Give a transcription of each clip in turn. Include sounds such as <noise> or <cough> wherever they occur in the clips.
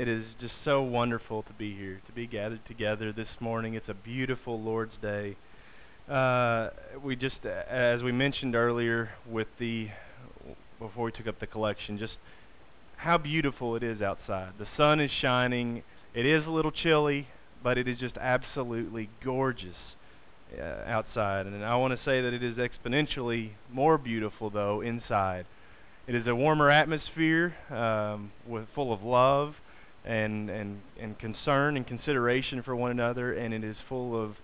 It is just so wonderful to be here, to be gathered together this morning. It's a beautiful Lord's Day. Uh, we just, as we mentioned earlier, with the before we took up the collection, just how beautiful it is outside. The sun is shining. It is a little chilly, but it is just absolutely gorgeous uh, outside. And I want to say that it is exponentially more beautiful though inside. It is a warmer atmosphere um, with full of love and, and, and concern and consideration for one another, and it is full of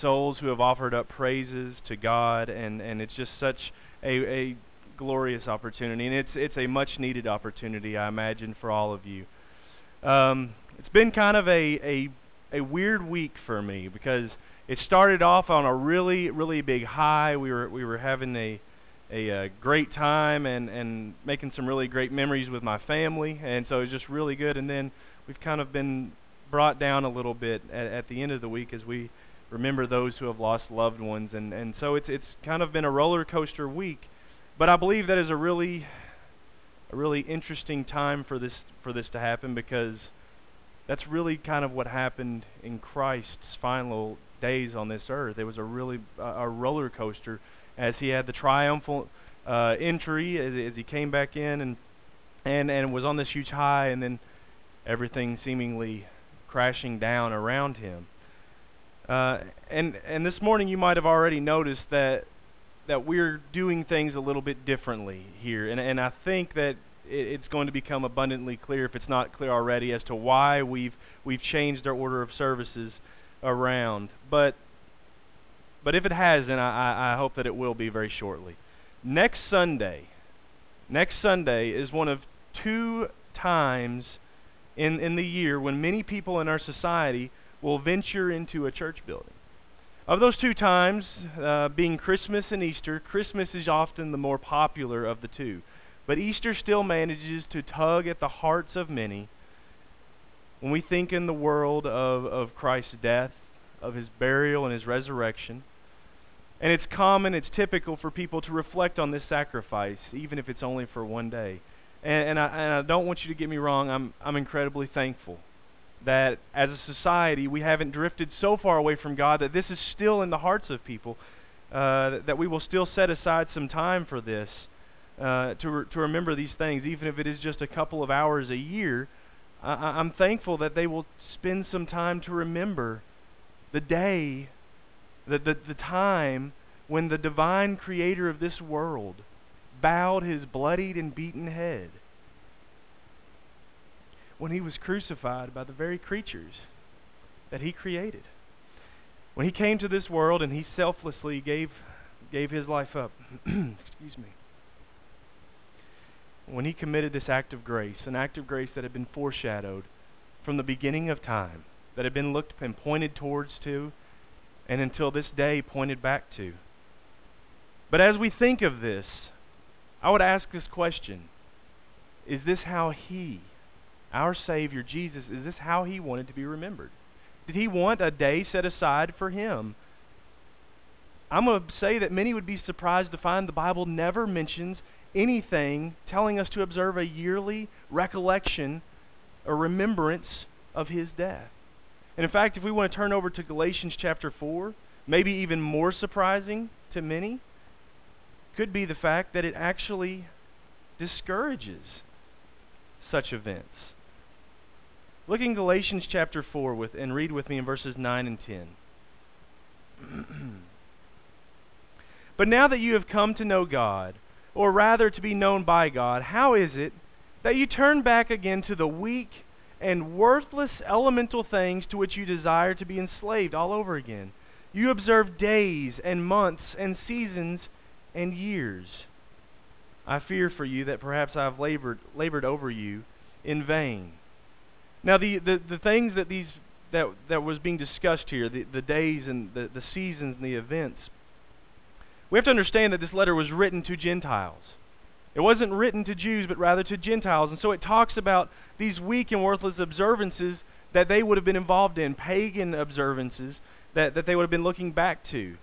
souls who have offered up praises to God, and, and it's just such a, a glorious opportunity, and it's, it's a much needed opportunity, I imagine, for all of you. Um, it's been kind of a, a, a weird week for me because it started off on a really, really big high. We were, we were having a, a, a, uh, great time and, and making some really great memories with my family. And so it was just really good. And then we've kind of been brought down a little bit at, at the end of the week as we remember those who have lost loved ones. And, and so it's, it's kind of been a roller coaster week. But I believe that is a really, a really interesting time for this, for this to happen because that's really kind of what happened in Christ's final days on this earth. It was a really uh, a roller coaster as he had the triumphal uh, entry as, as, he came back in and and and was on this huge high, and then everything seemingly crashing down around him. Uh, and and this morning you might have already noticed that that we're doing things a little bit differently here, and and I think that it's going to become abundantly clear if it's not clear already as to why we've we've changed our order of services around. But but if it hasn't, I, I hope that it will be very shortly. Next Sunday, next Sunday is one of two times in, in the year when many people in our society will venture into a church building. Of those two times, uh, being Christmas and Easter, Christmas is often the more popular of the two. But Easter still manages to tug at the hearts of many. When we think in the world of, of Christ's death, of his burial, and his resurrection, and it's common, it's typical for people to reflect on this sacrifice, even if it's only for one day. And, and, I, and I don't want you to get me wrong, I'm, I'm incredibly thankful that as a society we haven't drifted so far away from God that this is still in the hearts of people, uh, that we will still set aside some time for this, uh, to, re- to remember these things, even if it is just a couple of hours a year. I- I'm thankful that they will spend some time to remember the day the, the, the time when the divine creator of this world bowed his bloodied and beaten head when he was crucified by the very creatures that he created. When he came to this world and he selflessly gave, gave his life up, <clears throat> excuse me, when he committed this act of grace, an act of grace that had been foreshadowed from the beginning of time, that had been looked and pointed towards to, and until this day pointed back to. But as we think of this, I would ask this question Is this how He, our Savior Jesus, is this how He wanted to be remembered? Did He want a day set aside for Him? I'm going to say that many would be surprised to find the Bible never mentions anything telling us to observe a yearly recollection or remembrance of His death. And in fact, if we want to turn over to Galatians chapter 4, maybe even more surprising to many, could be the fact that it actually discourages such events. Look in Galatians chapter 4 with, and read with me in verses 9 and 10. <clears throat> but now that you have come to know God, or rather to be known by God, how is it that you turn back again to the weak and worthless elemental things to which you desire to be enslaved all over again. You observe days and months and seasons and years. I fear for you that perhaps I have labored, labored over you in vain. Now, the, the, the things that, these, that, that was being discussed here, the, the days and the, the seasons and the events, we have to understand that this letter was written to Gentiles. It wasn't written to Jews, but rather to Gentiles. And so it talks about these weak and worthless observances that they would have been involved in, pagan observances that, that they would have been looking back to.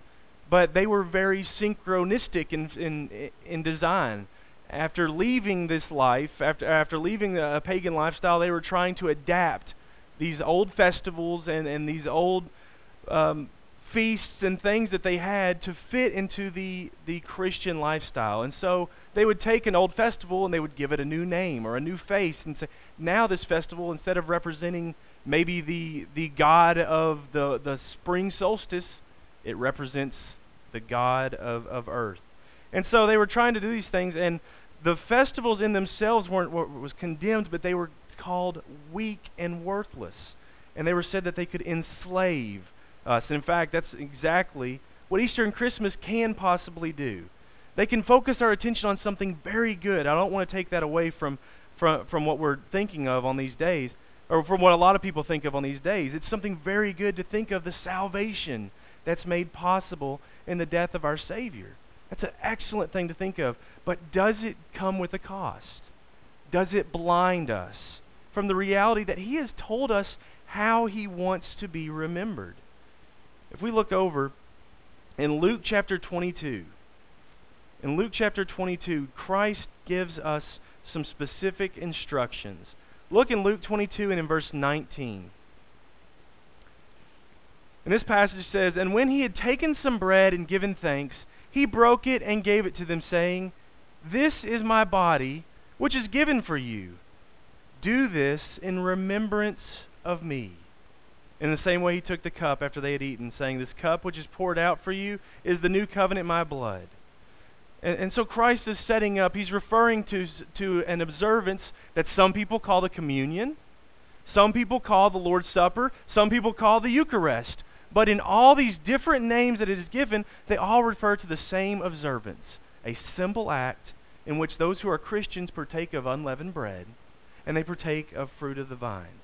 But they were very synchronistic in, in, in design. after leaving this life, after, after leaving a pagan lifestyle, they were trying to adapt these old festivals and, and these old um, feasts and things that they had to fit into the, the Christian lifestyle. And so they would take an old festival and they would give it a new name or a new face and say, now this festival, instead of representing maybe the, the god of the, the spring solstice, it represents the god of, of earth. And so they were trying to do these things, and the festivals in themselves weren't what was condemned, but they were called weak and worthless. And they were said that they could enslave us. In fact, that's exactly what Easter and Christmas can possibly do. They can focus our attention on something very good. I don't want to take that away from, from, from what we're thinking of on these days, or from what a lot of people think of on these days. It's something very good to think of the salvation that's made possible in the death of our Savior. That's an excellent thing to think of. But does it come with a cost? Does it blind us from the reality that He has told us how He wants to be remembered? If we look over in Luke chapter 22, in Luke chapter 22, Christ gives us some specific instructions. Look in Luke 22 and in verse 19. And this passage says, And when he had taken some bread and given thanks, he broke it and gave it to them, saying, This is my body, which is given for you. Do this in remembrance of me. In the same way, he took the cup after they had eaten, saying, This cup which is poured out for you is the new covenant in my blood. And, and so Christ is setting up, he's referring to, to an observance that some people call the communion, some people call the Lord's Supper, some people call the Eucharist. But in all these different names that it is given, they all refer to the same observance a simple act in which those who are Christians partake of unleavened bread and they partake of fruit of the vine.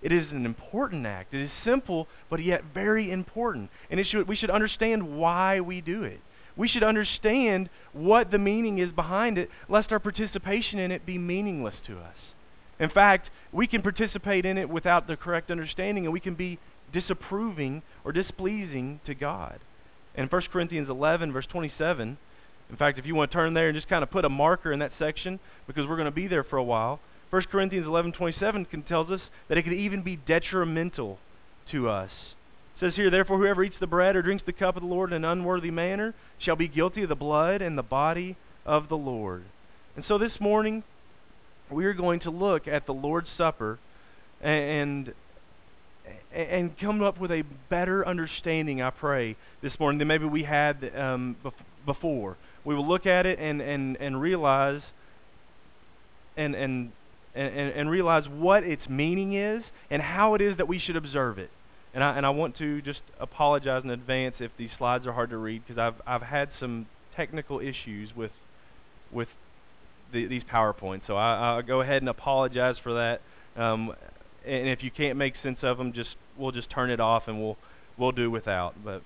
It is an important act. It is simple, but yet very important. And should, we should understand why we do it. We should understand what the meaning is behind it, lest our participation in it be meaningless to us. In fact, we can participate in it without the correct understanding, and we can be disapproving or displeasing to God. In 1 Corinthians 11, verse 27, in fact, if you want to turn there and just kind of put a marker in that section, because we're going to be there for a while, 1 Corinthians 11:27 tells us that it could even be detrimental to us. It says here, therefore, whoever eats the bread or drinks the cup of the Lord in an unworthy manner shall be guilty of the blood and the body of the Lord. And so this morning, we are going to look at the Lord's Supper and and come up with a better understanding, I pray, this morning than maybe we had um, before. We will look at it and, and, and realize and, and and, and, realize what its meaning is and how it is that we should observe it. And I, and I want to just apologize in advance if these slides are hard to read because I've, I've had some technical issues with, with the, these PowerPoints. So I, I'll go ahead and apologize for that. Um, and if you can't make sense of them, just we'll just turn it off and we'll we'll do without. But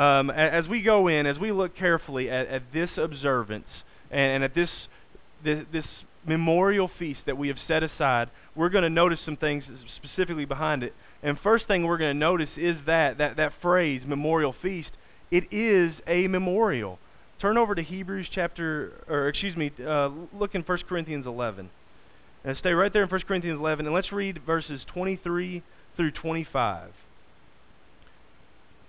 um, as we go in, as we look carefully at, at this observance and, and at this, this this memorial feast that we have set aside, we're going to notice some things specifically behind it. And first thing we're going to notice is that, that, that phrase, memorial feast, it is a memorial. Turn over to Hebrews chapter, or excuse me, uh, look in 1 Corinthians 11. And stay right there in 1 Corinthians 11, and let's read verses 23 through 25.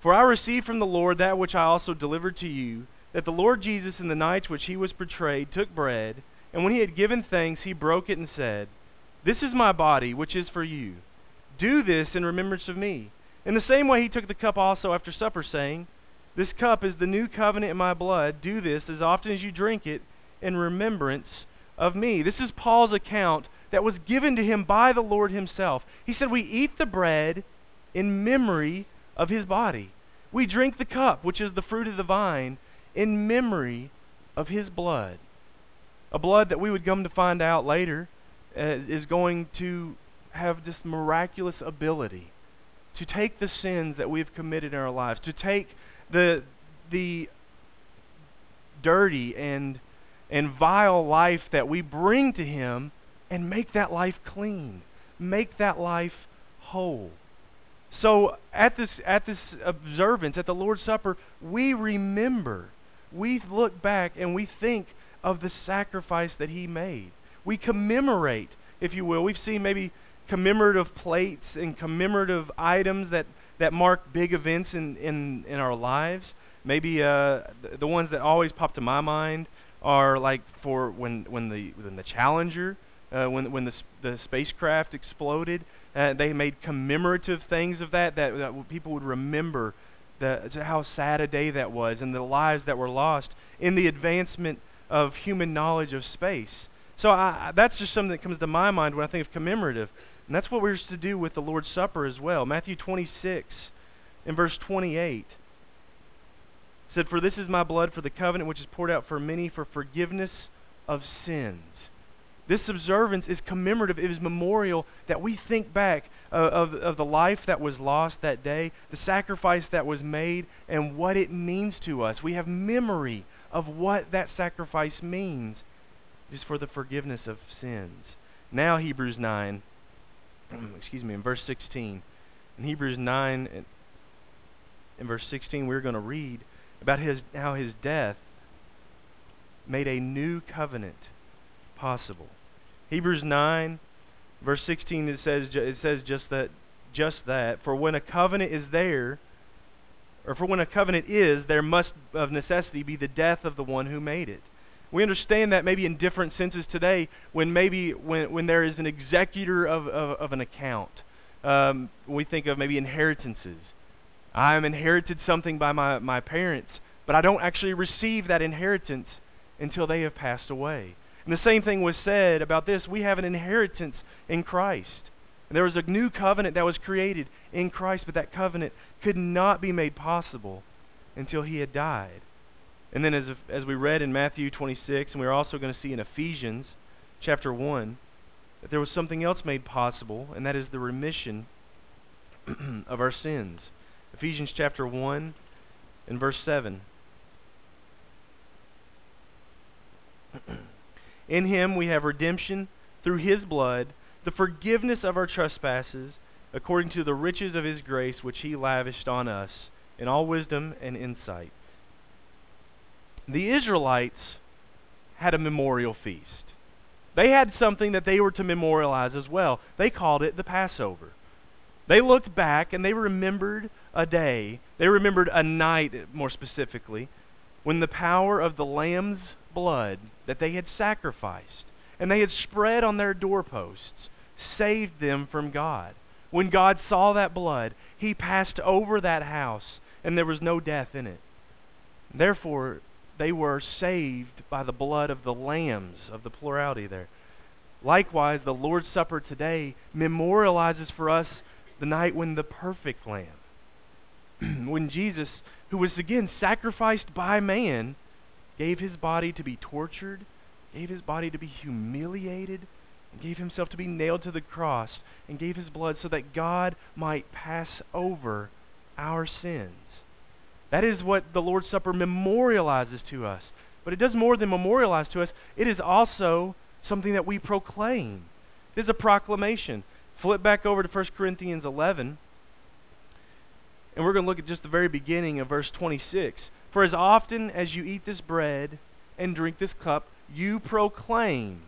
For I received from the Lord that which I also delivered to you, that the Lord Jesus, in the night which he was betrayed, took bread. And when he had given thanks, he broke it and said, This is my body, which is for you. Do this in remembrance of me. In the same way, he took the cup also after supper, saying, This cup is the new covenant in my blood. Do this as often as you drink it in remembrance of me. This is Paul's account that was given to him by the Lord himself. He said, We eat the bread in memory of his body. We drink the cup, which is the fruit of the vine, in memory of his blood. A blood that we would come to find out later uh, is going to have this miraculous ability to take the sins that we've committed in our lives, to take the the dirty and and vile life that we bring to him and make that life clean, make that life whole. So at this at this observance at the Lord's Supper, we remember, we look back and we think of the sacrifice that he made. We commemorate, if you will. We've seen maybe commemorative plates and commemorative items that, that mark big events in, in, in our lives. Maybe uh, the, the ones that always pop to my mind are like for when, when, the, when the Challenger, uh, when, when the, the spacecraft exploded, uh, they made commemorative things of that, that, that people would remember the, how sad a day that was and the lives that were lost in the advancement of human knowledge of space. So I, that's just something that comes to my mind when I think of commemorative. And that's what we're to do with the Lord's Supper as well. Matthew 26 in verse 28 said, For this is my blood for the covenant which is poured out for many for forgiveness of sins. This observance is commemorative, it is memorial that we think back uh, of, of the life that was lost that day, the sacrifice that was made, and what it means to us. We have memory of what that sacrifice means. Is for the forgiveness of sins. Now, Hebrews 9, <clears throat> excuse me, in verse 16. In Hebrews 9, in verse 16, we're going to read about his, how his death made a new covenant possible. Hebrews 9, verse 16, it says, it says just that, just that. For when a covenant is there, or for when a covenant is, there must of necessity be the death of the one who made it. We understand that maybe in different senses today when maybe when, when there is an executor of, of, of an account. Um, we think of maybe inheritances. I'm inherited something by my, my parents, but I don't actually receive that inheritance until they have passed away. And the same thing was said about this. We have an inheritance in Christ. And there was a new covenant that was created in Christ, but that covenant could not be made possible until he had died. And then, as, as we read in Matthew 26, and we're also going to see in Ephesians chapter 1, that there was something else made possible, and that is the remission <clears throat> of our sins. Ephesians chapter 1 and verse 7. <clears throat> In him we have redemption through his blood, the forgiveness of our trespasses, according to the riches of his grace which he lavished on us in all wisdom and insight. The Israelites had a memorial feast. They had something that they were to memorialize as well. They called it the Passover. They looked back and they remembered a day, they remembered a night more specifically, when the power of the lamb's blood that they had sacrificed and they had spread on their doorposts saved them from God. When God saw that blood, he passed over that house and there was no death in it. Therefore, they were saved by the blood of the lambs, of the plurality there. Likewise, the Lord's Supper today memorializes for us the night when the perfect lamb, <clears throat> when Jesus, who was again sacrificed by man, gave his body to be tortured, gave his body to be humiliated, gave himself to be nailed to the cross, and gave his blood so that God might pass over our sins. That is what the Lord's Supper memorializes to us. But it does more than memorialize to us, it is also something that we proclaim. It is a proclamation. Flip back over to 1 Corinthians 11, and we're going to look at just the very beginning of verse 26. For as often as you eat this bread and drink this cup, you proclaim.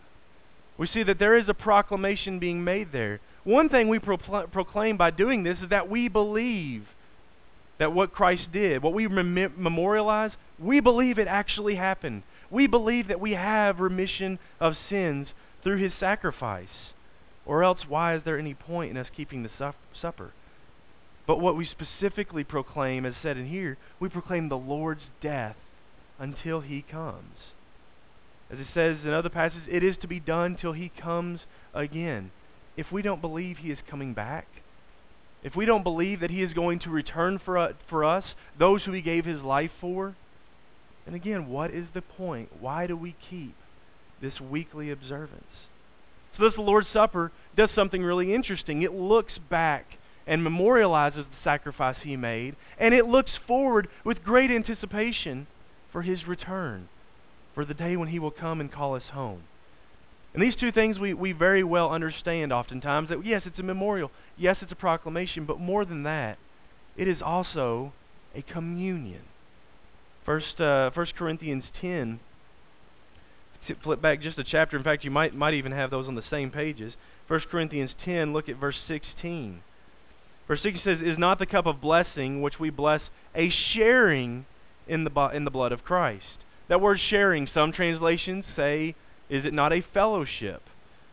We see that there is a proclamation being made there. One thing we pro- proclaim by doing this is that we believe that what Christ did, what we mem- memorialize, we believe it actually happened. We believe that we have remission of sins through his sacrifice. Or else, why is there any point in us keeping the su- supper? But what we specifically proclaim, as said in here, we proclaim the Lord's death until he comes. As it says in other passages, it is to be done till he comes again. If we don't believe he is coming back, if we don't believe that he is going to return for, uh, for us, those who he gave his life for, then again, what is the point? Why do we keep this weekly observance? So, this Lord's Supper does something really interesting. It looks back and memorializes the sacrifice he made, and it looks forward with great anticipation for his return, for the day when he will come and call us home. And these two things we, we very well understand oftentimes that yes, it's a memorial, yes, it's a proclamation, but more than that, it is also a communion. First, uh, 1 Corinthians 10, flip back just a chapter. In fact, you might might even have those on the same pages. 1 Corinthians 10, look at verse 16. Verse 16 says, Is not the cup of blessing which we bless a sharing in the, in the blood of Christ? That word sharing, some translations say, Is it not a fellowship?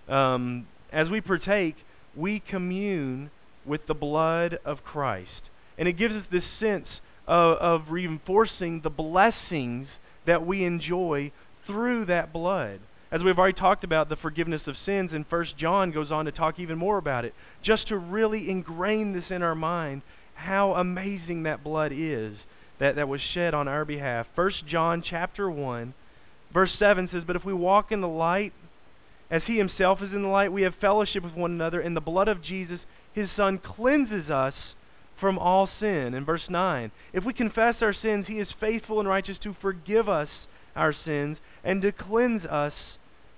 Um, as we partake, we commune with the blood of Christ. And it gives us this sense of, of reinforcing the blessings that we enjoy through that blood. As we've already talked about the forgiveness of sins, and First John goes on to talk even more about it, just to really ingrain this in our mind, how amazing that blood is that, that was shed on our behalf. First John chapter 1, verse 7 says, But if we walk in the light, as he himself is in the light, we have fellowship with one another, and the blood of Jesus, his Son, cleanses us from all sin. In verse 9, if we confess our sins, he is faithful and righteous to forgive us our sins and to cleanse us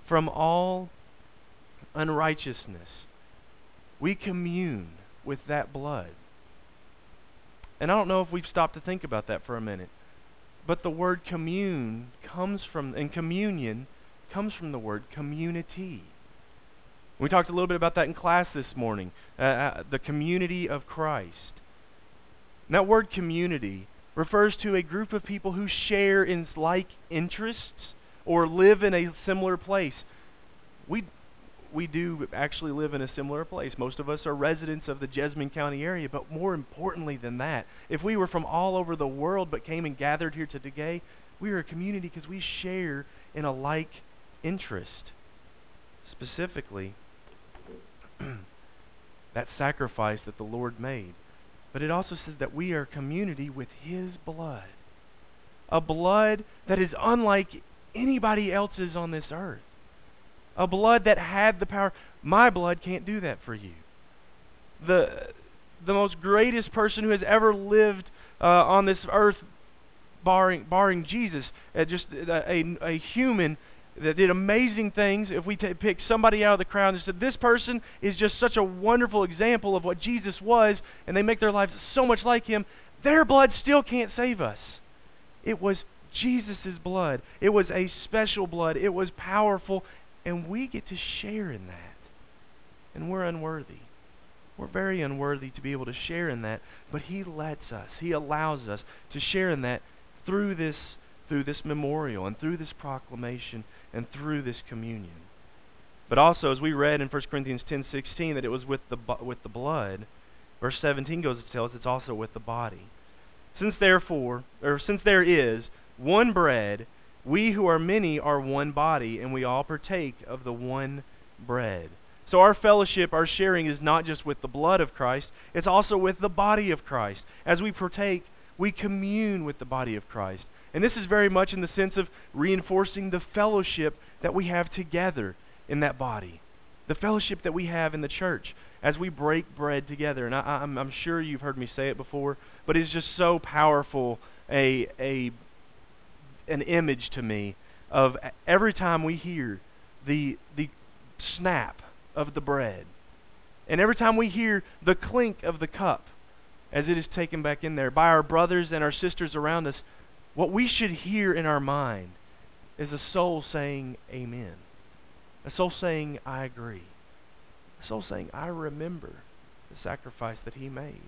from all unrighteousness. We commune with that blood. And I don't know if we've stopped to think about that for a minute. But the word commune comes from, and communion comes from the word community. We talked a little bit about that in class this morning uh, uh, the community of Christ. And that word community refers to a group of people who share in like interests or live in a similar place. We, we do actually live in a similar place. Most of us are residents of the Jesmond County area, but more importantly than that, if we were from all over the world but came and gathered here today, we are a community because we share in a like interest. Specifically, <clears throat> that sacrifice that the Lord made. But it also says that we are community with His blood. A blood that is unlike anybody else's on this earth. A blood that had the power. My blood can't do that for you. The, the most greatest person who has ever lived uh, on this earth, barring, barring Jesus, uh, just a, a, a human that did amazing things. If we t- pick somebody out of the crowd and said, This person is just such a wonderful example of what Jesus was, and they make their lives so much like him, their blood still can't save us. It was Jesus' blood, it was a special blood, it was powerful, and we get to share in that. And we're unworthy. We're very unworthy to be able to share in that, but He lets us, He allows us to share in that through this through this memorial and through this proclamation and through this communion. But also, as we read in 1 Corinthians 10:16 that it was with the with the blood, verse 17 goes to tell us it's also with the body. Since therefore, or since there is one bread, we who are many are one body, and we all partake of the one bread. So our fellowship, our sharing is not just with the blood of Christ, it's also with the body of Christ. As we partake, we commune with the body of Christ. And this is very much in the sense of reinforcing the fellowship that we have together in that body, the fellowship that we have in the church as we break bread together. And I, am sure you've heard me say it before, but it's just so powerful a, a, an image to me of every time we hear the, the snap of the bread, and every time we hear the clink of the cup as it is taken back in there by our brothers and our sisters around us what we should hear in our mind is a soul saying, Amen. A soul saying, I agree. A soul saying, I remember the sacrifice that He made.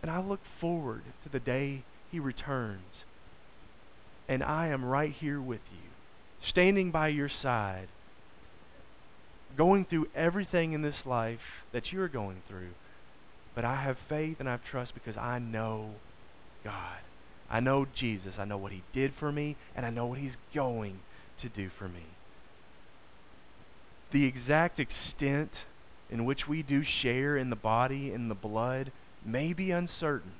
And I look forward to the day He returns. And I am right here with you, standing by your side, going through everything in this life that you're going through. But I have faith and I have trust because I know God. I know Jesus. I know what he did for me, and I know what he's going to do for me. The exact extent in which we do share in the body and the blood may be uncertain.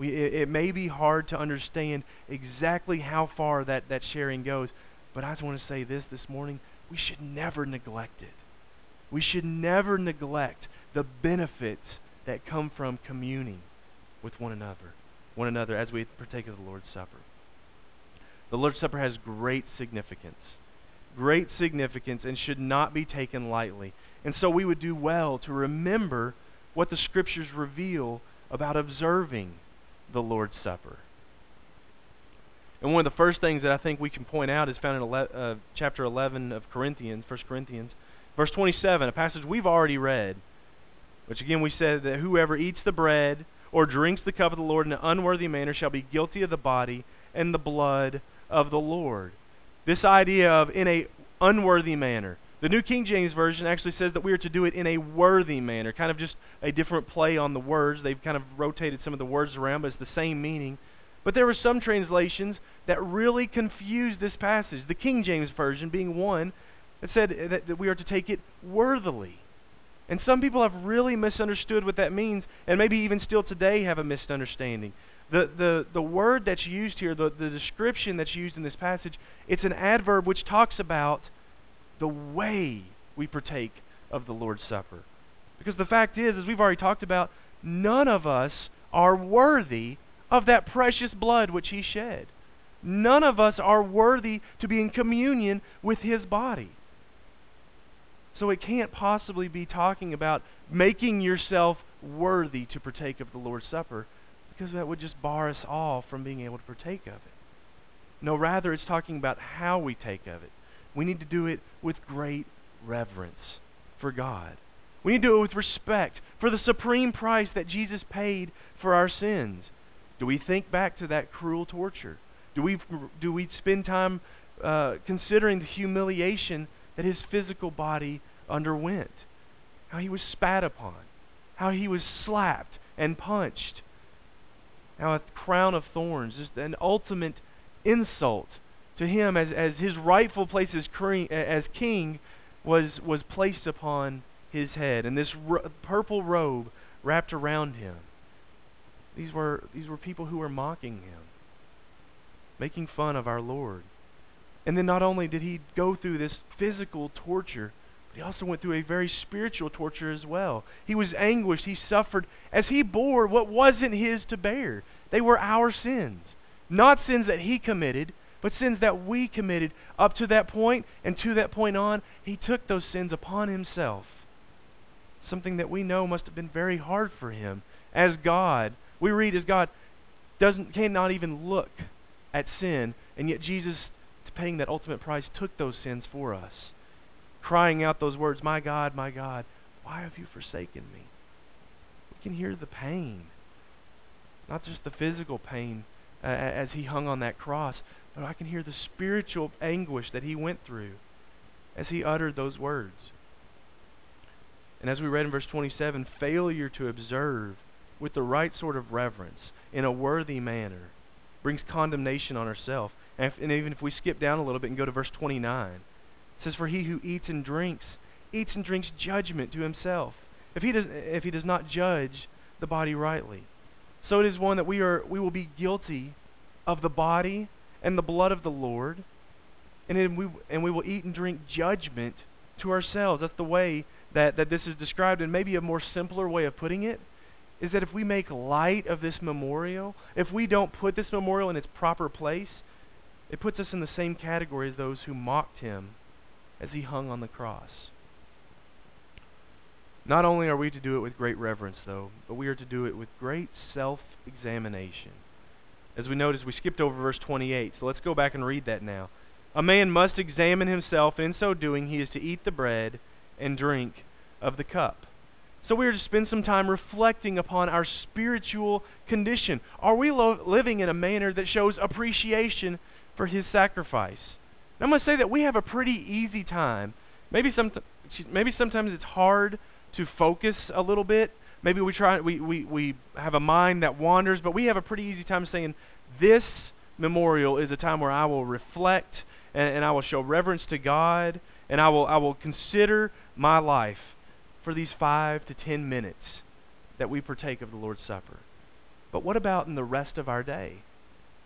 We, it, it may be hard to understand exactly how far that, that sharing goes, but I just want to say this this morning we should never neglect it. We should never neglect the benefits that come from communing with one another one another as we partake of the Lord's Supper. The Lord's Supper has great significance. Great significance and should not be taken lightly. And so we would do well to remember what the Scriptures reveal about observing the Lord's Supper. And one of the first things that I think we can point out is found in ele- uh, chapter 11 of Corinthians, 1 Corinthians, verse 27, a passage we've already read, which again we said that whoever eats the bread or drinks the cup of the Lord in an unworthy manner shall be guilty of the body and the blood of the Lord. This idea of in a unworthy manner. The New King James Version actually says that we are to do it in a worthy manner, kind of just a different play on the words. They've kind of rotated some of the words around, but it's the same meaning. But there were some translations that really confused this passage. The King James Version being one that said that, that we are to take it worthily. And some people have really misunderstood what that means, and maybe even still today have a misunderstanding. The, the, the word that's used here, the, the description that's used in this passage, it's an adverb which talks about the way we partake of the Lord's Supper. Because the fact is, as we've already talked about, none of us are worthy of that precious blood which He shed. None of us are worthy to be in communion with His body. So it can't possibly be talking about making yourself worthy to partake of the Lord's Supper because that would just bar us all from being able to partake of it. No, rather, it's talking about how we take of it. We need to do it with great reverence for God. We need to do it with respect for the supreme price that Jesus paid for our sins. Do we think back to that cruel torture? Do we, do we spend time uh, considering the humiliation that his physical body underwent? How he was spat upon, how he was slapped and punched, now, a crown of thorns, just an ultimate insult to him as, as his rightful place as, as king was, was placed upon his head, and this ro- purple robe wrapped around him. These were, these were people who were mocking him, making fun of our Lord. And then not only did he go through this physical torture, but he also went through a very spiritual torture as well. He was anguished. He suffered as he bore what wasn't his to bear. They were our sins. Not sins that he committed, but sins that we committed up to that point and to that point on. He took those sins upon himself. Something that we know must have been very hard for him. As God, we read as God doesn't cannot even look at sin, and yet Jesus, paying that ultimate price, took those sins for us crying out those words, My God, my God, why have you forsaken me? We can hear the pain, not just the physical pain uh, as he hung on that cross, but I can hear the spiritual anguish that he went through as he uttered those words. And as we read in verse 27, failure to observe with the right sort of reverence in a worthy manner brings condemnation on ourselves. And, and, even if we skip down a little bit and go to verse 29, it says, For he who eats and drinks, eats and drinks judgment to himself, if he does, if he does not judge the body rightly. So it is one that we, are, we will be guilty of the body and the blood of the Lord, and, we, and we will eat and drink judgment to ourselves. That's the way that, that this is described, and maybe a more simpler way of putting it is that if we make light of this memorial, if we don't put this memorial in its proper place, it puts us in the same category as those who mocked him as he hung on the cross. Not only are we to do it with great reverence, though, but we are to do it with great self examination. As we noticed, we skipped over verse 28, so let's go back and read that now. A man must examine himself, and in so doing, he is to eat the bread and drink of the cup. So we are to spend some time reflecting upon our spiritual condition. Are we lo- living in a manner that shows appreciation for his sacrifice? I'm going to say that we have a pretty easy time. Maybe, some, maybe sometimes it's hard to focus a little bit. Maybe we try we, we, we have a mind that wanders, but we have a pretty easy time saying this memorial is a time where I will reflect and, and I will show reverence to God and I will I will consider my life for these five to ten minutes that we partake of the Lord's Supper. But what about in the rest of our day?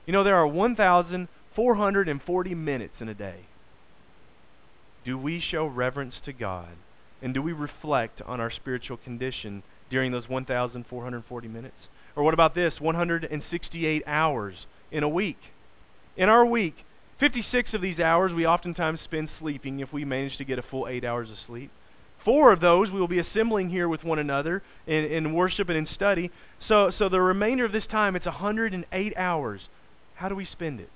You know, there are 1,440 minutes in a day. Do we show reverence to God? And do we reflect on our spiritual condition during those 1,440 minutes? Or what about this 168 hours in a week? In our week, 56 of these hours we oftentimes spend sleeping if we manage to get a full eight hours of sleep. Four of those we will be assembling here with one another in, in worship and in study. So, so the remainder of this time, it's 108 hours. How do we spend it?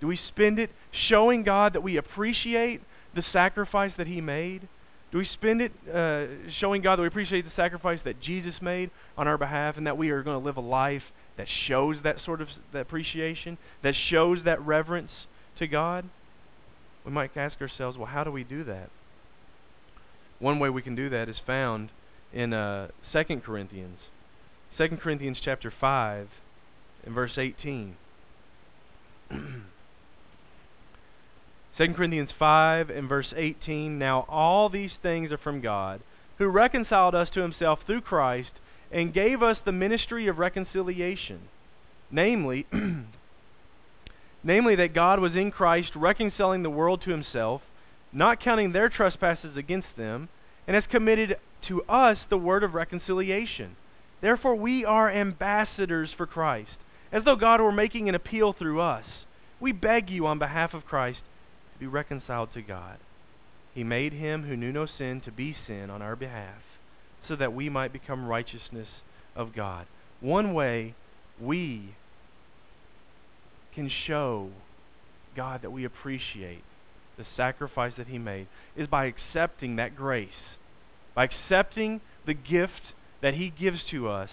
Do we spend it showing God that we appreciate the sacrifice that He made? Do we spend it uh, showing God that we appreciate the sacrifice that Jesus made on our behalf and that we are going to live a life that shows that sort of that appreciation, that shows that reverence to God? We might ask ourselves, well, how do we do that? One way we can do that is found in uh, 2 Corinthians. 2 Corinthians chapter 5 and verse 18. <clears throat> 2 Corinthians 5 and verse 18 Now all these things are from God, who reconciled us to himself through Christ and gave us the ministry of reconciliation. Namely, <clears throat> namely that God was in Christ reconciling the world to himself, not counting their trespasses against them, and has committed to us the word of reconciliation. Therefore we are ambassadors for Christ, as though God were making an appeal through us. We beg you on behalf of Christ be reconciled to God. He made him who knew no sin to be sin on our behalf, so that we might become righteousness of God. One way we can show God that we appreciate the sacrifice that he made is by accepting that grace, by accepting the gift that he gives to us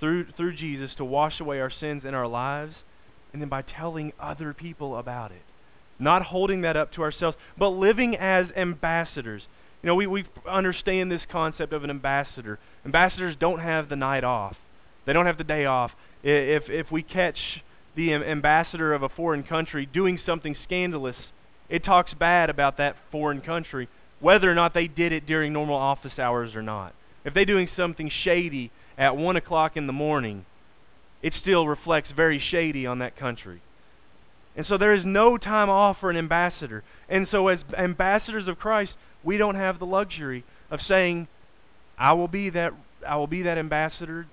through, through Jesus to wash away our sins in our lives, and then by telling other people about it not holding that up to ourselves, but living as ambassadors. You know, we, we understand this concept of an ambassador. Ambassadors don't have the night off, they don't have the day off. If, if we catch the ambassador of a foreign country doing something scandalous, it talks bad about that foreign country, whether or not they did it during normal office hours or not. If they're doing something shady at 1 o'clock in the morning, it still reflects very shady on that country. And so there is no time off for an ambassador. And so, as ambassadors of Christ, we don't have the luxury of saying, I will be that, I will be that ambassador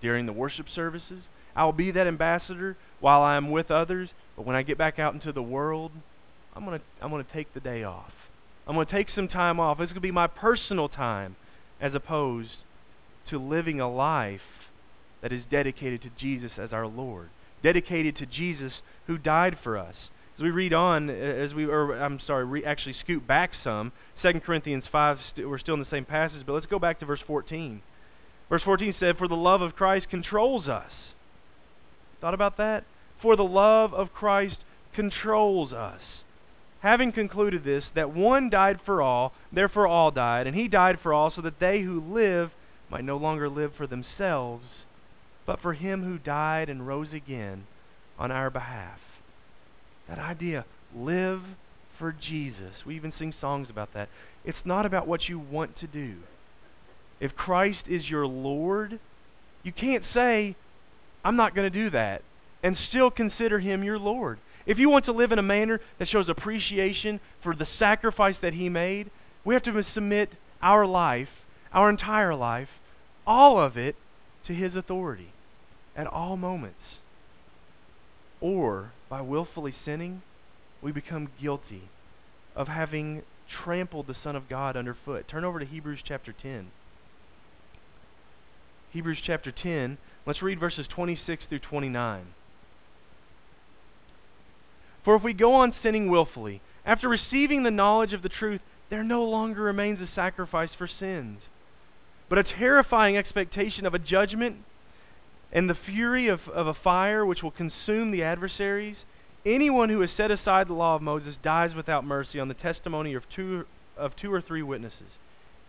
during the worship services. I will be that ambassador while I am with others. But when I get back out into the world, I'm going to I'm going to take the day off. I'm going to take some time off. It's going to be my personal time as opposed to living a life that is dedicated to Jesus as our Lord dedicated to Jesus who died for us. As we read on, uh, as we, or I'm sorry, re, actually scoot back some, 2 Corinthians 5, st- we're still in the same passage, but let's go back to verse 14. Verse 14 said, For the love of Christ controls us. Thought about that? For the love of Christ controls us. Having concluded this, that one died for all, therefore all died, and he died for all, so that they who live might no longer live for themselves but for him who died and rose again on our behalf. That idea, live for Jesus. We even sing songs about that. It's not about what you want to do. If Christ is your Lord, you can't say, I'm not going to do that, and still consider him your Lord. If you want to live in a manner that shows appreciation for the sacrifice that he made, we have to submit our life, our entire life, all of it, to his authority at all moments. Or, by willfully sinning, we become guilty of having trampled the Son of God underfoot. Turn over to Hebrews chapter 10. Hebrews chapter 10, let's read verses 26 through 29. For if we go on sinning willfully, after receiving the knowledge of the truth, there no longer remains a sacrifice for sins, but a terrifying expectation of a judgment and the fury of, of a fire which will consume the adversaries, anyone who has set aside the law of Moses dies without mercy on the testimony of two, of two or three witnesses.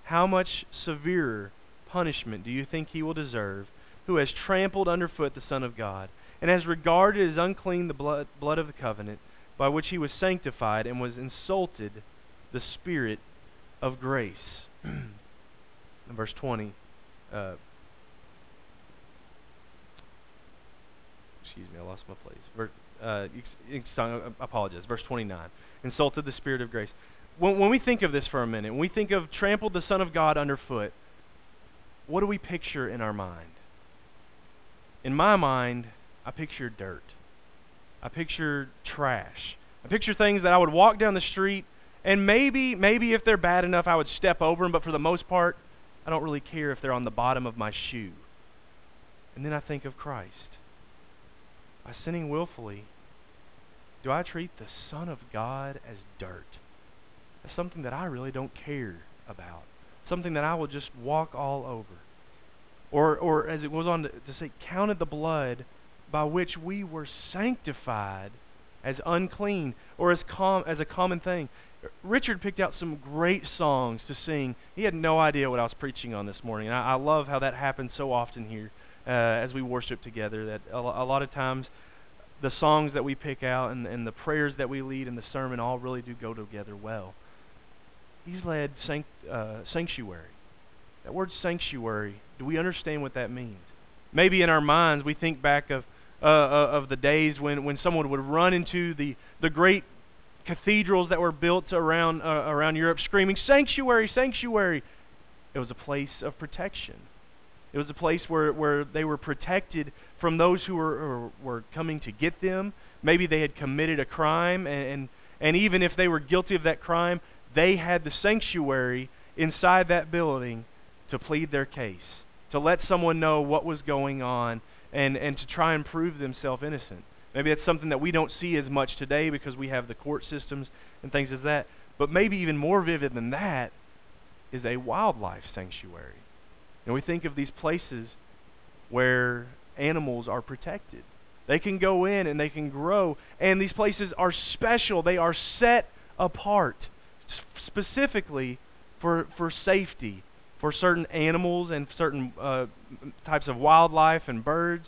How much severer punishment do you think he will deserve who has trampled underfoot the Son of God and has regarded as unclean the blood, blood of the covenant by which he was sanctified and was insulted the Spirit of grace? <clears throat> verse 20. Uh, excuse me, I lost my place. Ver, uh, I apologize. Verse 29. Insulted the Spirit of grace. When, when we think of this for a minute, when we think of trampled the Son of God underfoot, what do we picture in our mind? In my mind, I picture dirt. I picture trash. I picture things that I would walk down the street and maybe, maybe if they're bad enough, I would step over them, but for the most part, I don't really care if they're on the bottom of my shoe. And then I think of Christ by sinning willfully, do I treat the Son of God as dirt? As something that I really don't care about. Something that I will just walk all over. Or, or as it goes on to, to say, counted the blood by which we were sanctified as unclean or as, com- as a common thing. Richard picked out some great songs to sing. He had no idea what I was preaching on this morning. And I, I love how that happens so often here uh, as we worship together. That a, a lot of times the songs that we pick out and, and the prayers that we lead and the sermon all really do go together well. He's led sanct, uh, sanctuary. That word sanctuary, do we understand what that means? Maybe in our minds we think back of uh, uh of the days when, when someone would run into the, the great cathedrals that were built around uh, around Europe screaming sanctuary sanctuary it was a place of protection it was a place where where they were protected from those who were were coming to get them maybe they had committed a crime and, and and even if they were guilty of that crime they had the sanctuary inside that building to plead their case to let someone know what was going on and and to try and prove themselves innocent Maybe that's something that we don't see as much today because we have the court systems and things as that. But maybe even more vivid than that is a wildlife sanctuary. And we think of these places where animals are protected. They can go in and they can grow, and these places are special. They are set apart specifically for for safety for certain animals and certain uh, types of wildlife and birds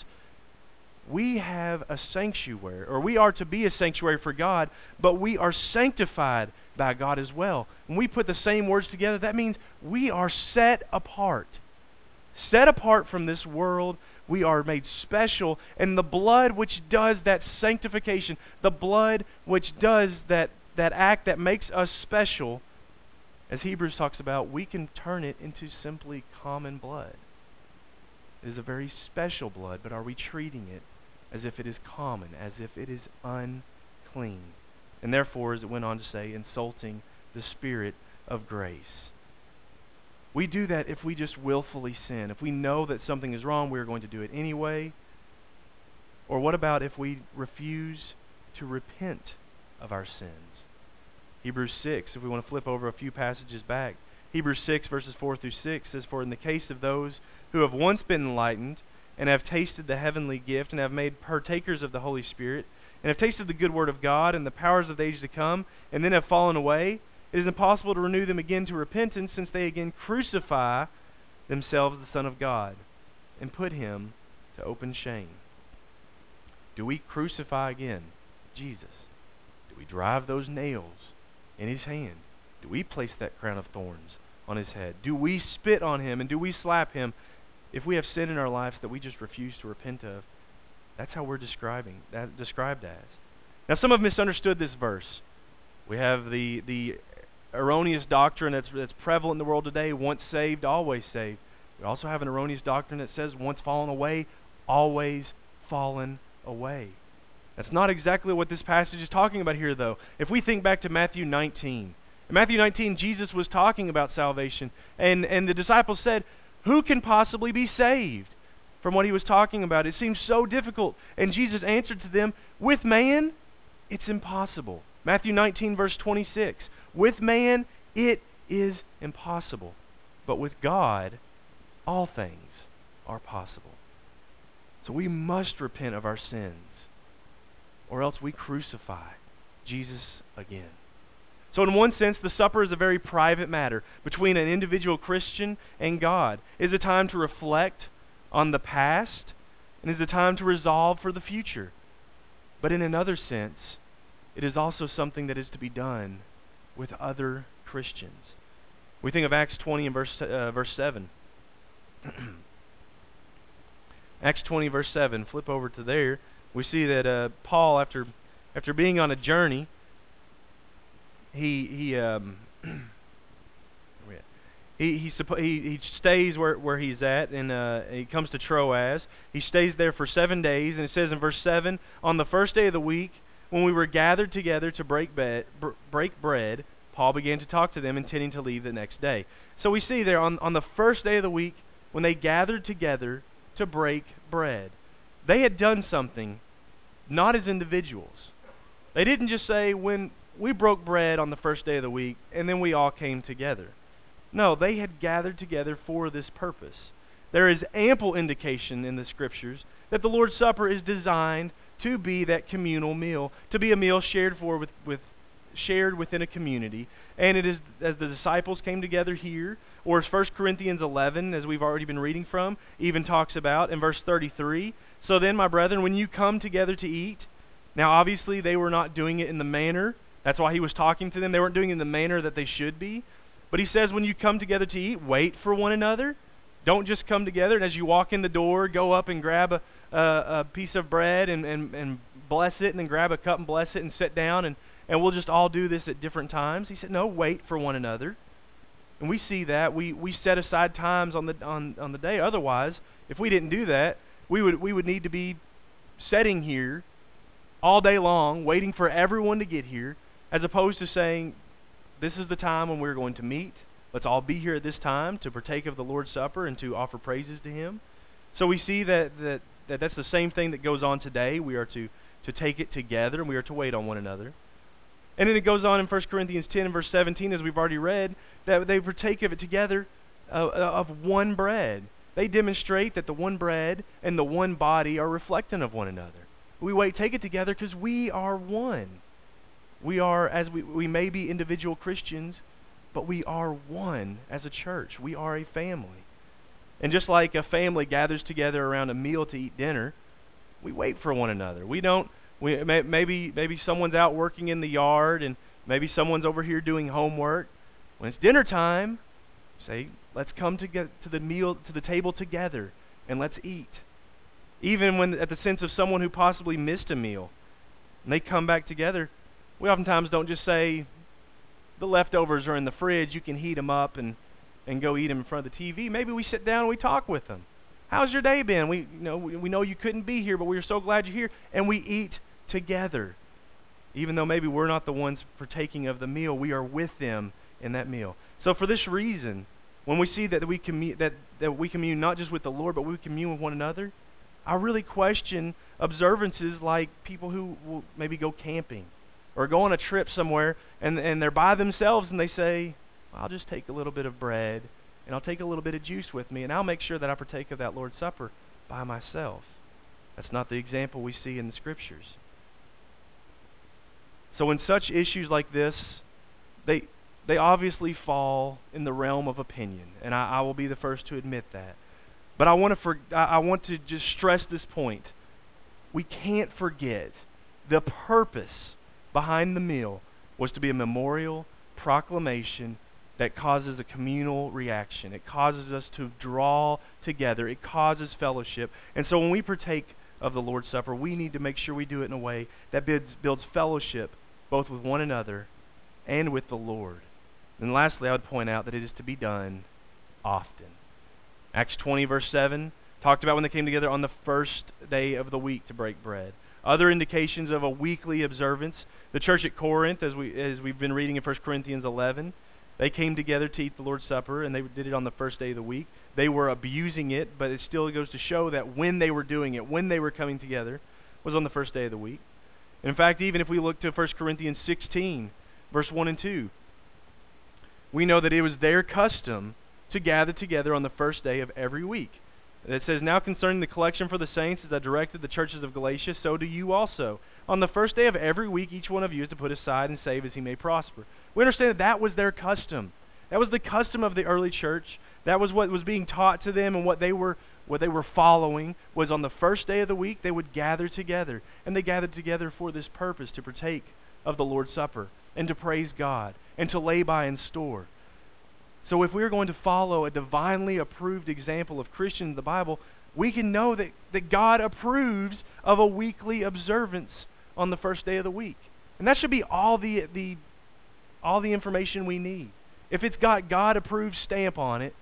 we have a sanctuary, or we are to be a sanctuary for God, but we are sanctified by God as well. When we put the same words together, that means we are set apart. Set apart from this world, we are made special, and the blood which does that sanctification, the blood which does that, that act that makes us special, as Hebrews talks about, we can turn it into simply common blood. It is a very special blood, but are we treating it as if it is common, as if it is unclean. And therefore, as it went on to say, insulting the Spirit of grace. We do that if we just willfully sin. If we know that something is wrong, we are going to do it anyway. Or what about if we refuse to repent of our sins? Hebrews 6, if we want to flip over a few passages back. Hebrews 6, verses 4 through 6 says, For in the case of those who have once been enlightened, and have tasted the heavenly gift, and have made partakers of the Holy Spirit, and have tasted the good word of God and the powers of the age to come, and then have fallen away, it is impossible to renew them again to repentance, since they again crucify themselves the Son of God, and put him to open shame. Do we crucify again Jesus? Do we drive those nails in his hand? Do we place that crown of thorns on his head? Do we spit on him and do we slap him if we have sin in our lives that we just refuse to repent of, that's how we're describing that described as. Now some have misunderstood this verse. We have the the erroneous doctrine that's that's prevalent in the world today, once saved, always saved. We also have an erroneous doctrine that says once fallen away, always fallen away. That's not exactly what this passage is talking about here though. If we think back to Matthew 19, in Matthew 19 Jesus was talking about salvation and and the disciples said, who can possibly be saved? From what he was talking about, it seems so difficult. And Jesus answered to them, With man, it's impossible. Matthew 19, verse 26. With man, it is impossible. But with God, all things are possible. So we must repent of our sins, or else we crucify Jesus again. So, in one sense, the supper is a very private matter between an individual Christian and God. It is a time to reflect on the past and is a time to resolve for the future. But in another sense, it is also something that is to be done with other Christians. We think of Acts 20 and verse, uh, verse 7. <clears throat> Acts 20 verse 7. Flip over to there. We see that uh, Paul, after after being on a journey, he he um <clears throat> he he, he stays where where he's at and uh he comes to Troas. He stays there for 7 days and it says in verse 7, on the first day of the week when we were gathered together to break bed, br- break bread, Paul began to talk to them intending to leave the next day. So we see there on on the first day of the week when they gathered together to break bread. They had done something not as individuals They didn't just say when we broke bread on the first day of the week and then we all came together. No, they had gathered together for this purpose. There is ample indication in the scriptures that the Lord's Supper is designed to be that communal meal, to be a meal shared for with, with shared within a community. And it is as the disciples came together here, or as 1 Corinthians 11, as we've already been reading from, even talks about in verse 33. So then, my brethren, when you come together to eat, now obviously they were not doing it in the manner, that's why he was talking to them. They weren't doing it in the manner that they should be. But he says, when you come together to eat, wait for one another. Don't just come together and as you walk in the door, go up and grab a, a, a piece of bread and, and, and bless it, and then grab a cup and bless it and sit down and and we'll just all do this at different times. He said, No, wait for one another. And we see that. We, we set aside times on the, on, on the day. Otherwise, if we didn't do that, we would, we would need to be sitting here all day long, waiting for everyone to get here, as opposed to saying, This is the time when we're going to meet. Let's all be here at this time to partake of the Lord's Supper and to offer praises to Him. So we see that, that, that that's the same thing that goes on today. We are to, to take it together and we are to wait on one another. And then it goes on in 1 Corinthians 10 and verse 17, as we've already read, that they partake of it together uh, of one bread. They demonstrate that the one bread and the one body are reflecting of one another. We wait, take it together because we are one. We are, as we, we may be individual Christians, but we are one as a church. We are a family. And just like a family gathers together around a meal to eat dinner, we wait for one another. We don't we, may, maybe maybe someone's out working in the yard, and maybe someone's over here doing homework. When it's dinner time, say, let's come to get to the meal to the table together and let's eat. Even when at the sense of someone who possibly missed a meal, and they come back together, we oftentimes don't just say, the leftovers are in the fridge, you can heat them up and and go eat them in front of the TV. Maybe we sit down and we talk with them. How's your day been? We you know we, we know you couldn't be here, but we are so glad you're here, and we eat together. Even though maybe we're not the ones partaking of the meal, we are with them in that meal. So for this reason, when we see that we commu- that, that we commune not just with the Lord, but we commune with one another, I really question observances like people who will maybe go camping or go on a trip somewhere and, and they're by themselves and they say, I'll just take a little bit of bread and I'll take a little bit of juice with me and I'll make sure that I partake of that Lord's Supper by myself. That's not the example we see in the scriptures. So in such issues like this, they they obviously fall in the realm of opinion, and I, I will be the first to admit that. But I want to for, I, I want to just stress this point. We can't forget the purpose behind the meal was to be a memorial proclamation that causes a communal reaction. It causes us to draw together. It causes fellowship. And so when we partake of the Lord's Supper, we need to make sure we do it in a way that builds, builds fellowship both with one another and with the Lord. And lastly, I would point out that it is to be done often. Acts 20, verse 7, talked about when they came together on the first day of the week to break bread. Other indications of a weekly observance. The church at Corinth, as, we, as we've been reading in 1 Corinthians 11, they came together to eat the Lord's Supper, and they did it on the first day of the week. They were abusing it, but it still goes to show that when they were doing it, when they were coming together, was on the first day of the week. In fact, even if we look to 1 Corinthians 16, verse 1 and 2, we know that it was their custom to gather together on the first day of every week. It says, Now concerning the collection for the saints, as I directed the churches of Galatia, so do you also. On the first day of every week, each one of you is to put aside and save as he may prosper. We understand that that was their custom. That was the custom of the early church. That was what was being taught to them and what they were what they were following was on the first day of the week they would gather together. And they gathered together for this purpose to partake of the Lord's Supper and to praise God and to lay by and store. So if we're going to follow a divinely approved example of Christian in the Bible, we can know that, that God approves of a weekly observance on the first day of the week. And that should be all the, the, all the information we need. If it's got God approved stamp on it,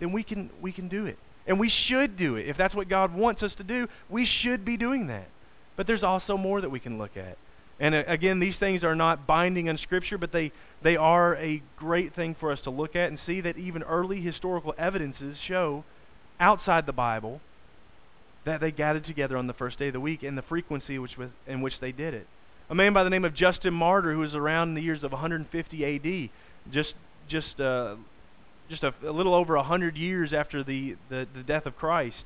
then we can, we can do it. And we should do it. If that's what God wants us to do, we should be doing that. But there's also more that we can look at. And uh, again, these things are not binding on Scripture, but they, they are a great thing for us to look at and see that even early historical evidences show outside the Bible that they gathered together on the first day of the week and the frequency which was, in which they did it. a man by the name of Justin Martyr, who was around in the years of 150 A.D., just just uh, just a, a, little over 100 years after the, the, the death of Christ.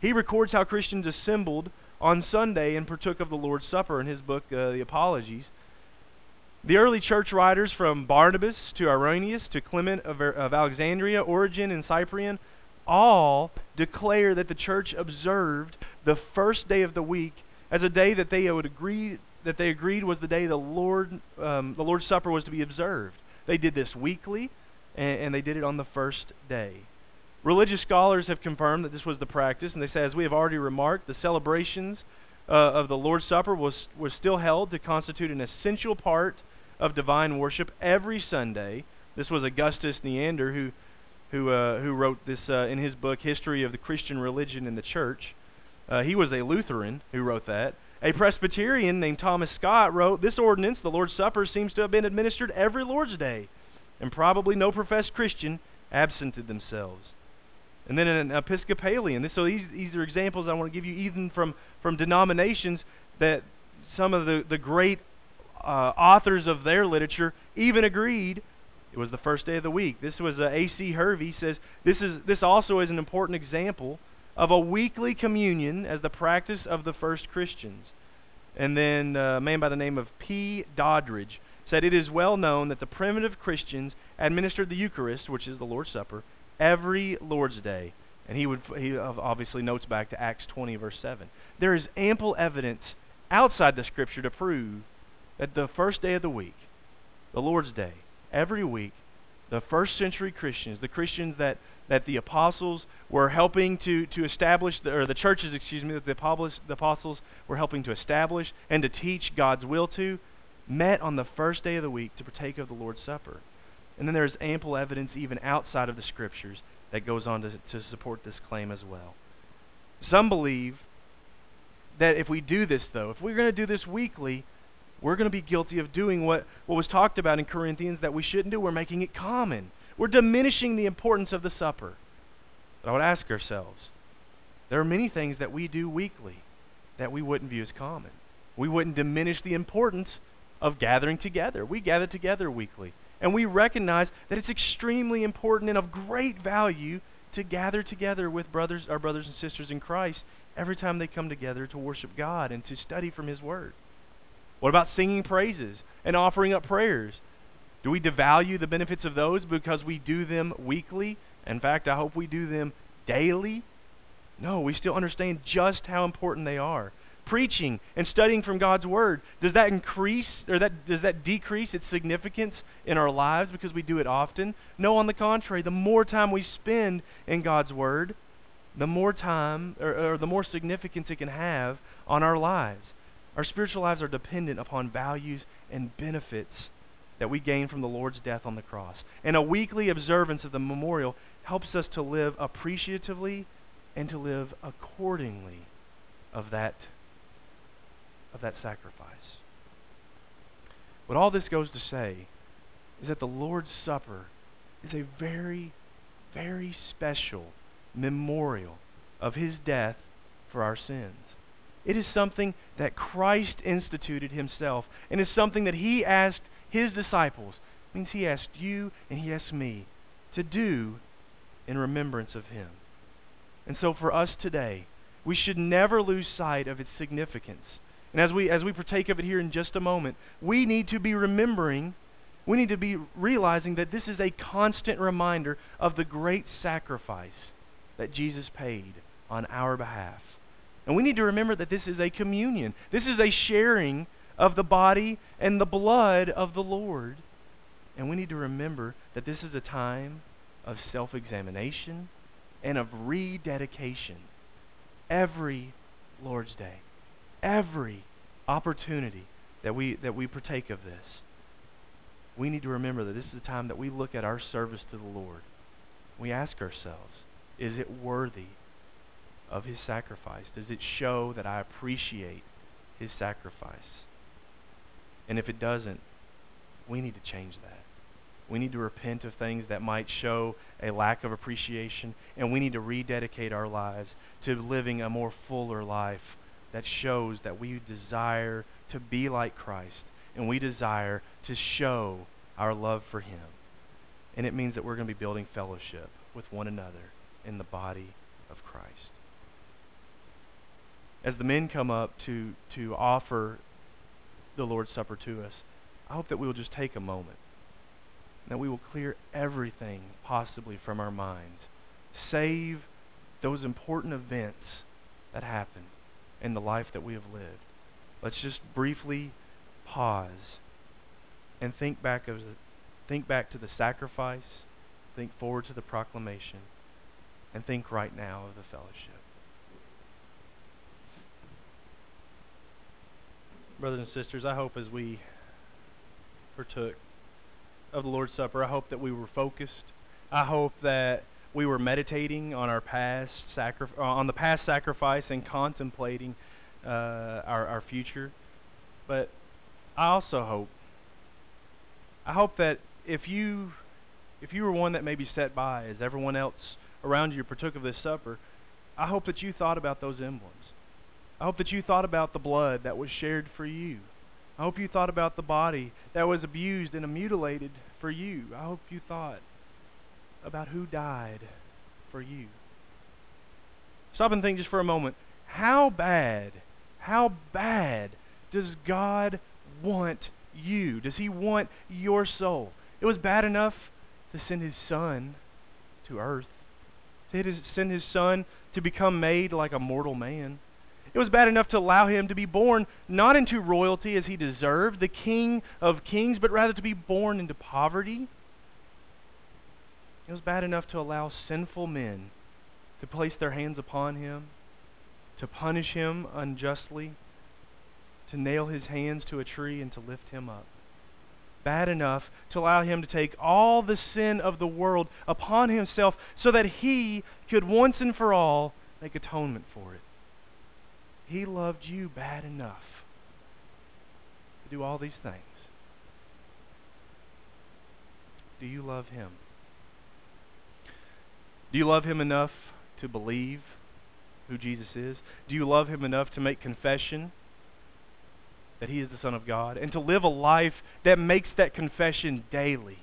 He records how Christians assembled on Sunday and partook of the Lord's Supper in his book, uh, The Apologies. The early church writers, from Barnabas to Irenaeus to Clement of, of Alexandria, Origen, and Cyprian, all declare that the church observed the first day of the week as a day that they would agree that they agreed was the day the Lord um, the Lord's Supper was to be observed. They did this weekly, and, and they did it on the first day. Religious scholars have confirmed that this was the practice, and they say, as we have already remarked, the celebrations uh, of the Lord's Supper was was still held to constitute an essential part of divine worship every Sunday. This was Augustus Neander who who uh, who wrote this uh, in his book History of the Christian Religion and the Church. Uh, he was a Lutheran who wrote that. A Presbyterian named Thomas Scott wrote, This ordinance, the Lord's Supper, seems to have been administered every Lord's Day, and probably no professed Christian absented themselves. And then an Episcopalian. So these, these are examples I want to give you even from, from denominations that some of the, the great uh, authors of their literature even agreed it was the first day of the week. This was uh, A.C. Hervey says this is this also is an important example of a weekly communion as the practice of the first Christians. And then uh, a man by the name of P. Doddridge said, It is well known that the primitive Christians administered the Eucharist, which is the Lord's Supper, every Lord's Day. And he would he obviously notes back to Acts 20 verse 7. There is ample evidence outside the scripture to prove that the first day of the week, the Lord's Day, every week, the first century Christians, the Christians that that the apostles were helping to, to establish, the, or the churches, excuse me, that the apostles, the apostles were helping to establish and to teach God's will to, met on the first day of the week to partake of the Lord's Supper. And then there is ample evidence even outside of the Scriptures that goes on to, to support this claim as well. Some believe that if we do this, though, if we're going to do this weekly, we're going to be guilty of doing what, what was talked about in Corinthians that we shouldn't do. We're making it common. We're diminishing the importance of the supper. But I would ask ourselves there are many things that we do weekly that we wouldn't view as common. We wouldn't diminish the importance of gathering together. We gather together weekly. And we recognize that it's extremely important and of great value to gather together with brothers our brothers and sisters in Christ every time they come together to worship God and to study from his word. What about singing praises and offering up prayers? Do we devalue the benefits of those because we do them weekly? In fact, I hope we do them daily. No, we still understand just how important they are. Preaching and studying from God's word, does that increase or that does that decrease its significance in our lives because we do it often? No, on the contrary, the more time we spend in God's word, the more time or, or the more significance it can have on our lives. Our spiritual lives are dependent upon values and benefits that we gain from the Lord's death on the cross. And a weekly observance of the memorial helps us to live appreciatively and to live accordingly of that of that sacrifice. What all this goes to say is that the Lord's Supper is a very very special memorial of his death for our sins. It is something that Christ instituted himself and is something that he asked his disciples means he asked you and he asked me to do in remembrance of him. And so for us today, we should never lose sight of its significance. And as we as we partake of it here in just a moment, we need to be remembering, we need to be realizing that this is a constant reminder of the great sacrifice that Jesus paid on our behalf. And we need to remember that this is a communion. This is a sharing of the body and the blood of the Lord. And we need to remember that this is a time of self examination and of rededication. Every Lord's Day, every opportunity that we, that we partake of this, we need to remember that this is a time that we look at our service to the Lord. We ask ourselves, is it worthy of His sacrifice? Does it show that I appreciate His sacrifice? And if it doesn't, we need to change that. We need to repent of things that might show a lack of appreciation, and we need to rededicate our lives to living a more fuller life that shows that we desire to be like Christ and we desire to show our love for Him. And it means that we're going to be building fellowship with one another in the body of Christ. As the men come up to, to offer the Lord's Supper to us, I hope that we will just take a moment, that we will clear everything possibly from our minds, save those important events that happened in the life that we have lived. Let's just briefly pause and think back of the, think back to the sacrifice, think forward to the proclamation, and think right now of the fellowship. Brothers and sisters, I hope as we partook of the Lord's Supper, I hope that we were focused. I hope that we were meditating on our past sacri- uh, on the past sacrifice and contemplating uh, our our future. But I also hope I hope that if you if you were one that maybe sat by as everyone else around you partook of this supper, I hope that you thought about those emblems. I hope that you thought about the blood that was shared for you. I hope you thought about the body that was abused and mutilated for you. I hope you thought about who died for you. Stop and think just for a moment. How bad, how bad does God want you? Does He want your soul? It was bad enough to send His Son to earth, to send His Son to become made like a mortal man. It was bad enough to allow him to be born not into royalty as he deserved, the king of kings, but rather to be born into poverty it was bad enough to allow sinful men to place their hands upon him, to punish him unjustly, to nail his hands to a tree and to lift him up. Bad enough to allow him to take all the sin of the world upon himself so that he could once and for all make atonement for it. He loved you bad enough to do all these things. Do you love him? Do you love him enough to believe who Jesus is? Do you love him enough to make confession that he is the Son of God and to live a life that makes that confession daily?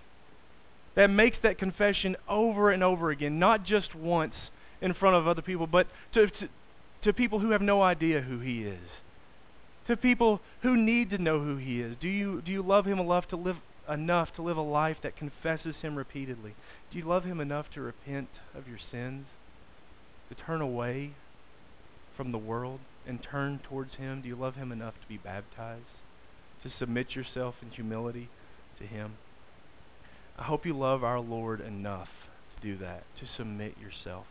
That makes that confession over and over again, not just once in front of other people, but to, to, to people who have no idea who he is. To people who need to know who he is. Do you, do you love him enough to live enough to live a life that confesses him repeatedly? Do you love him enough to repent of your sins? To turn away from the world and turn towards him? Do you love him enough to be baptized? To submit yourself in humility to him? I hope you love our Lord enough to do that, to submit yourself.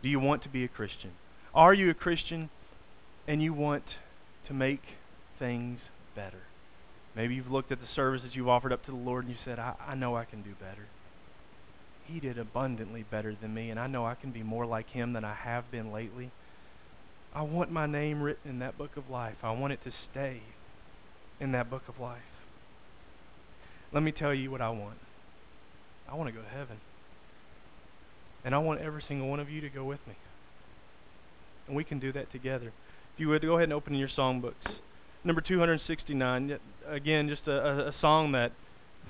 Do you want to be a Christian? Are you a Christian and you want to make things better? Maybe you've looked at the services you've offered up to the Lord and you said, I, I know I can do better. He did abundantly better than me, and I know I can be more like him than I have been lately. I want my name written in that book of life. I want it to stay in that book of life. Let me tell you what I want. I want to go to heaven. And I want every single one of you to go with me. And we can do that together. If you would, go ahead and open your songbooks. Number 269. Again, just a, a song that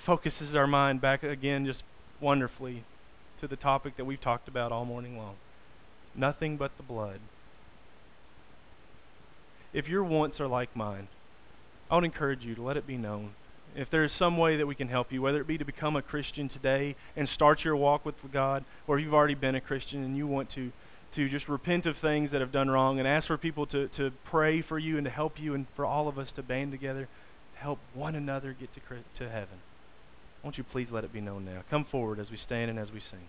focuses our mind back again just wonderfully to the topic that we've talked about all morning long nothing but the blood. If your wants are like mine, I would encourage you to let it be known. If there is some way that we can help you, whether it be to become a Christian today and start your walk with God, or if you've already been a Christian and you want to, to just repent of things that have done wrong and ask for people to, to pray for you and to help you and for all of us to band together to help one another get to, to heaven. Won't you please let it be known now? Come forward as we stand and as we sing.